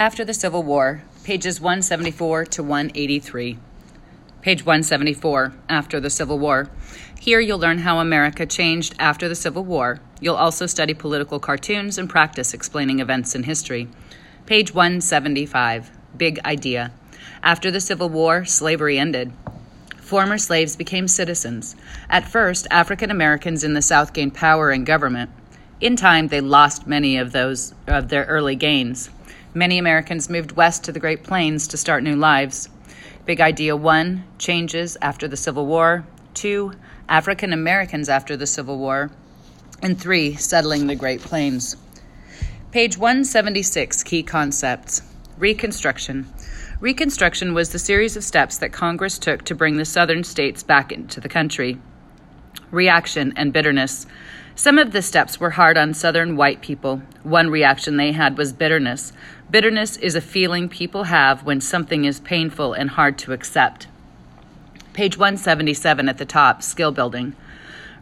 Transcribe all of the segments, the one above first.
After the Civil War, pages 174 to 183. Page 174, After the Civil War. Here you'll learn how America changed after the Civil War. You'll also study political cartoons and practice explaining events in history. Page 175, Big Idea. After the Civil War, slavery ended. Former slaves became citizens. At first, African Americans in the South gained power and government. In time, they lost many of those of their early gains. Many Americans moved west to the Great Plains to start new lives. Big Idea 1 Changes after the Civil War, 2 African Americans after the Civil War, and 3 Settling the Great Plains. Page 176 Key Concepts Reconstruction. Reconstruction was the series of steps that Congress took to bring the southern states back into the country. Reaction and bitterness. Some of the steps were hard on Southern white people. One reaction they had was bitterness. Bitterness is a feeling people have when something is painful and hard to accept. Page 177 at the top, skill building.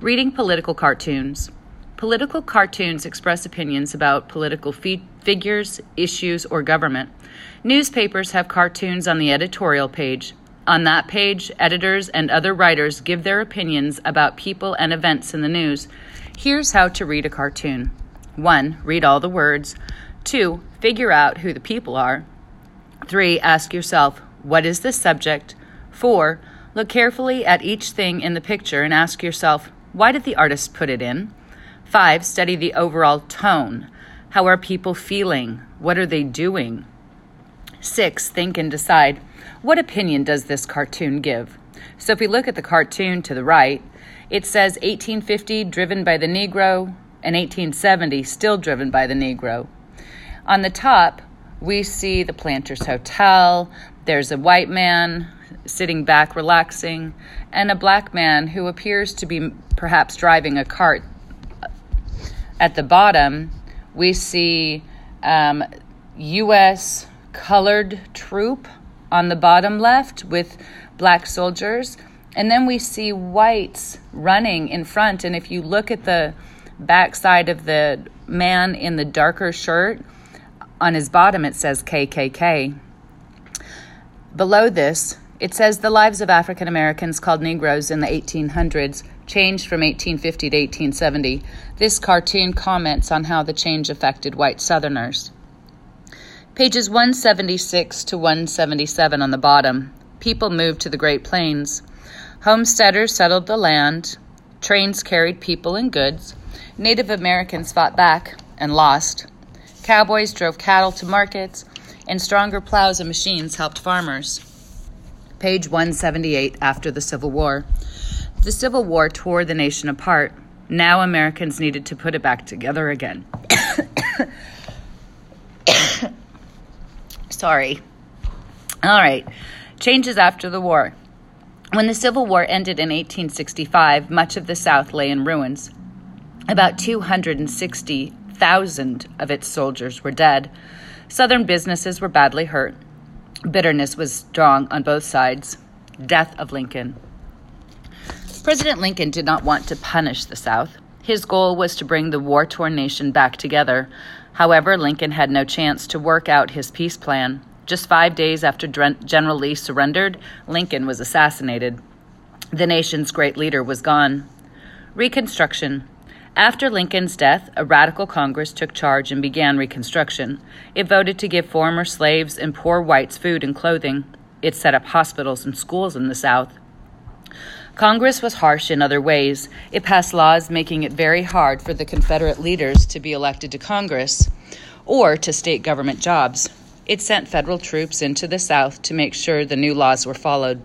Reading political cartoons. Political cartoons express opinions about political fi- figures, issues, or government. Newspapers have cartoons on the editorial page. On that page, editors and other writers give their opinions about people and events in the news. Here's how to read a cartoon 1. Read all the words. 2. Figure out who the people are. 3. Ask yourself, what is the subject? 4. Look carefully at each thing in the picture and ask yourself, why did the artist put it in? 5. Study the overall tone. How are people feeling? What are they doing? 6. Think and decide, what opinion does this cartoon give? So if we look at the cartoon to the right, it says 1850 driven by the Negro and 1870 still driven by the Negro. On the top, we see the Planters Hotel. There's a white man sitting back relaxing, and a black man who appears to be perhaps driving a cart. At the bottom, we see um, U.S. colored troop on the bottom left with black soldiers. And then we see whites running in front. And if you look at the backside of the man in the darker shirt, on his bottom it says KKK. Below this, it says the lives of African Americans called Negroes in the 1800s changed from 1850 to 1870. This cartoon comments on how the change affected white Southerners. Pages 176 to 177 on the bottom. People moved to the Great Plains. Homesteaders settled the land, trains carried people and goods, Native Americans fought back and lost, cowboys drove cattle to markets, and stronger plows and machines helped farmers. Page 178 after the Civil War. The Civil War tore the nation apart. Now Americans needed to put it back together again. Sorry. All right. Changes after the war. When the Civil War ended in 1865, much of the South lay in ruins. About 260,000 of its soldiers were dead. Southern businesses were badly hurt. Bitterness was strong on both sides. Death of Lincoln. President Lincoln did not want to punish the South. His goal was to bring the war torn nation back together. However, Lincoln had no chance to work out his peace plan. Just five days after General Lee surrendered, Lincoln was assassinated. The nation's great leader was gone. Reconstruction. After Lincoln's death, a radical Congress took charge and began Reconstruction. It voted to give former slaves and poor whites food and clothing. It set up hospitals and schools in the South. Congress was harsh in other ways. It passed laws making it very hard for the Confederate leaders to be elected to Congress or to state government jobs. It sent federal troops into the South to make sure the new laws were followed.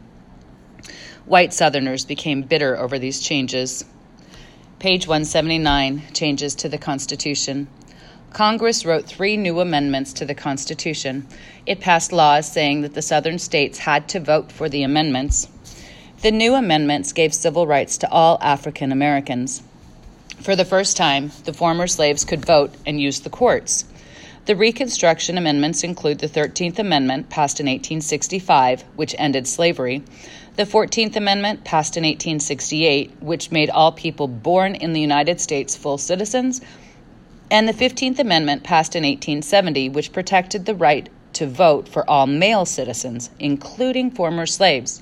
White Southerners became bitter over these changes. Page 179 Changes to the Constitution. Congress wrote three new amendments to the Constitution. It passed laws saying that the Southern states had to vote for the amendments. The new amendments gave civil rights to all African Americans. For the first time, the former slaves could vote and use the courts. The Reconstruction amendments include the 13th Amendment, passed in 1865, which ended slavery, the 14th Amendment, passed in 1868, which made all people born in the United States full citizens, and the 15th Amendment, passed in 1870, which protected the right to vote for all male citizens, including former slaves.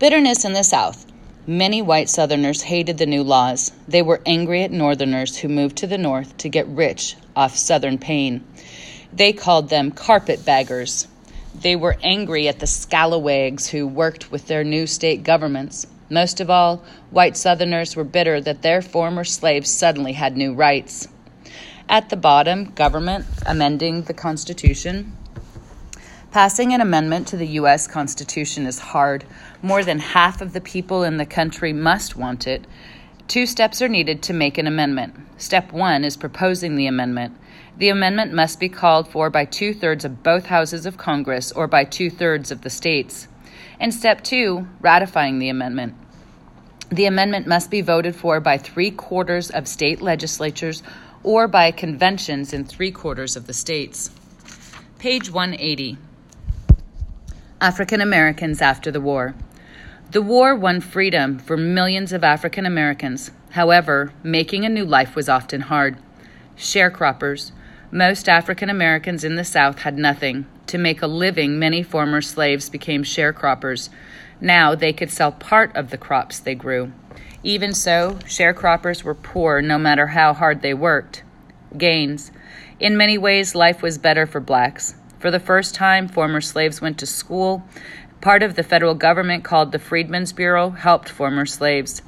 Bitterness in the South. Many white Southerners hated the new laws. They were angry at Northerners who moved to the North to get rich off Southern pain. They called them carpetbaggers. They were angry at the scalawags who worked with their new state governments. Most of all, white Southerners were bitter that their former slaves suddenly had new rights. At the bottom, government amending the Constitution. Passing an amendment to the U.S. Constitution is hard. More than half of the people in the country must want it. Two steps are needed to make an amendment. Step one is proposing the amendment. The amendment must be called for by two thirds of both houses of Congress or by two thirds of the states. And step two, ratifying the amendment. The amendment must be voted for by three quarters of state legislatures or by conventions in three quarters of the states. Page 180. African Americans after the war. The war won freedom for millions of African Americans. However, making a new life was often hard. Sharecroppers. Most African Americans in the South had nothing. To make a living, many former slaves became sharecroppers. Now they could sell part of the crops they grew. Even so, sharecroppers were poor no matter how hard they worked. Gains. In many ways, life was better for blacks. For the first time, former slaves went to school. Part of the federal government, called the Freedmen's Bureau, helped former slaves.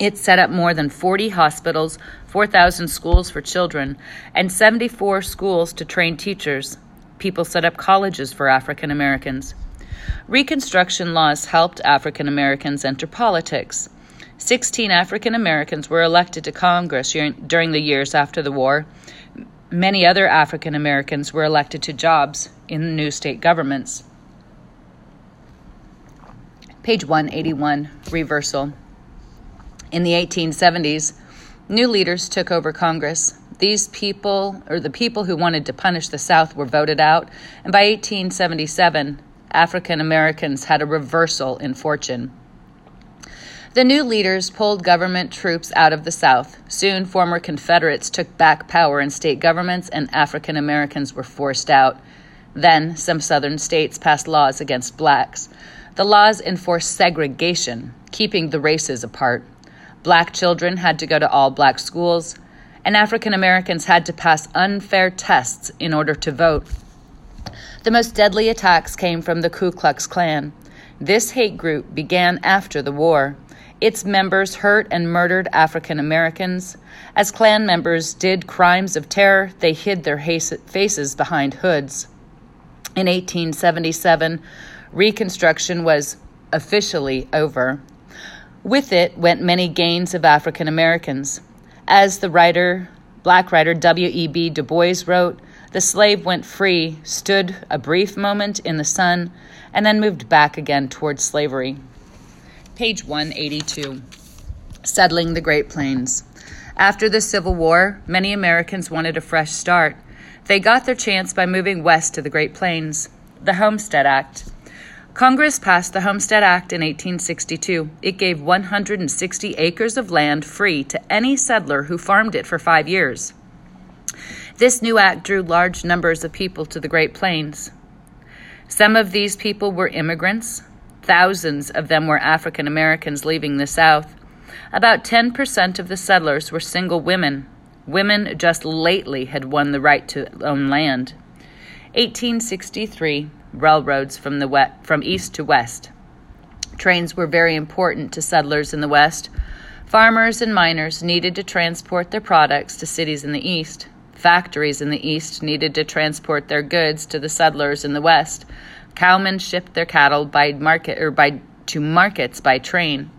It set up more than 40 hospitals, 4,000 schools for children, and 74 schools to train teachers. People set up colleges for African Americans. Reconstruction laws helped African Americans enter politics. 16 African Americans were elected to Congress during the years after the war. Many other African Americans were elected to jobs in new state governments. Page 181 Reversal. In the 1870s, new leaders took over Congress. These people, or the people who wanted to punish the South, were voted out, and by 1877, African Americans had a reversal in fortune. The new leaders pulled government troops out of the South. Soon, former Confederates took back power in state governments, and African Americans were forced out. Then, some Southern states passed laws against blacks. The laws enforced segregation, keeping the races apart. Black children had to go to all black schools, and African Americans had to pass unfair tests in order to vote. The most deadly attacks came from the Ku Klux Klan. This hate group began after the war. Its members hurt and murdered African Americans. As Klan members did crimes of terror, they hid their faces behind hoods. In 1877, Reconstruction was officially over. With it went many gains of African Americans. As the writer, black writer W.E.B. Du Bois wrote, the slave went free, stood a brief moment in the sun, and then moved back again towards slavery page 182. Settling the Great Plains. After the Civil War, many Americans wanted a fresh start. They got their chance by moving west to the Great Plains. The Homestead Act. Congress passed the Homestead Act in 1862. It gave 160 acres of land free to any settler who farmed it for five years. This new act drew large numbers of people to the Great Plains. Some of these people were immigrants, Thousands of them were African Americans leaving the South. About 10% of the settlers were single women. Women just lately had won the right to own land. 1863 railroads from the west, from east to west. Trains were very important to settlers in the west. Farmers and miners needed to transport their products to cities in the east. Factories in the east needed to transport their goods to the settlers in the west. Cowmen shipped their cattle by market or by to markets by train.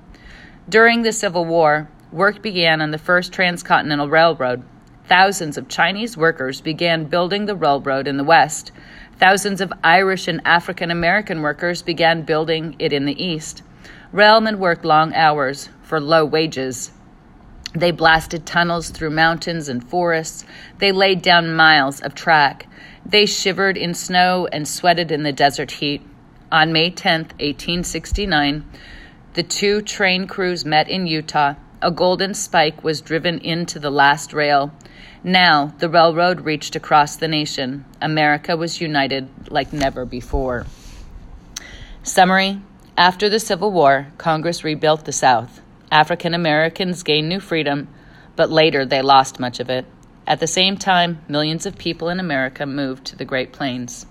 During the Civil War, work began on the first transcontinental railroad. Thousands of Chinese workers began building the railroad in the West. Thousands of Irish and African American workers began building it in the East. Railmen worked long hours for low wages. They blasted tunnels through mountains and forests. They laid down miles of track. They shivered in snow and sweated in the desert heat. On May 10, 1869, the two train crews met in Utah. a golden spike was driven into the last rail. Now the railroad reached across the nation. America was united like never before. Summary After the Civil War, Congress rebuilt the South. African Americans gained new freedom, but later they lost much of it. At the same time, millions of people in America moved to the Great Plains.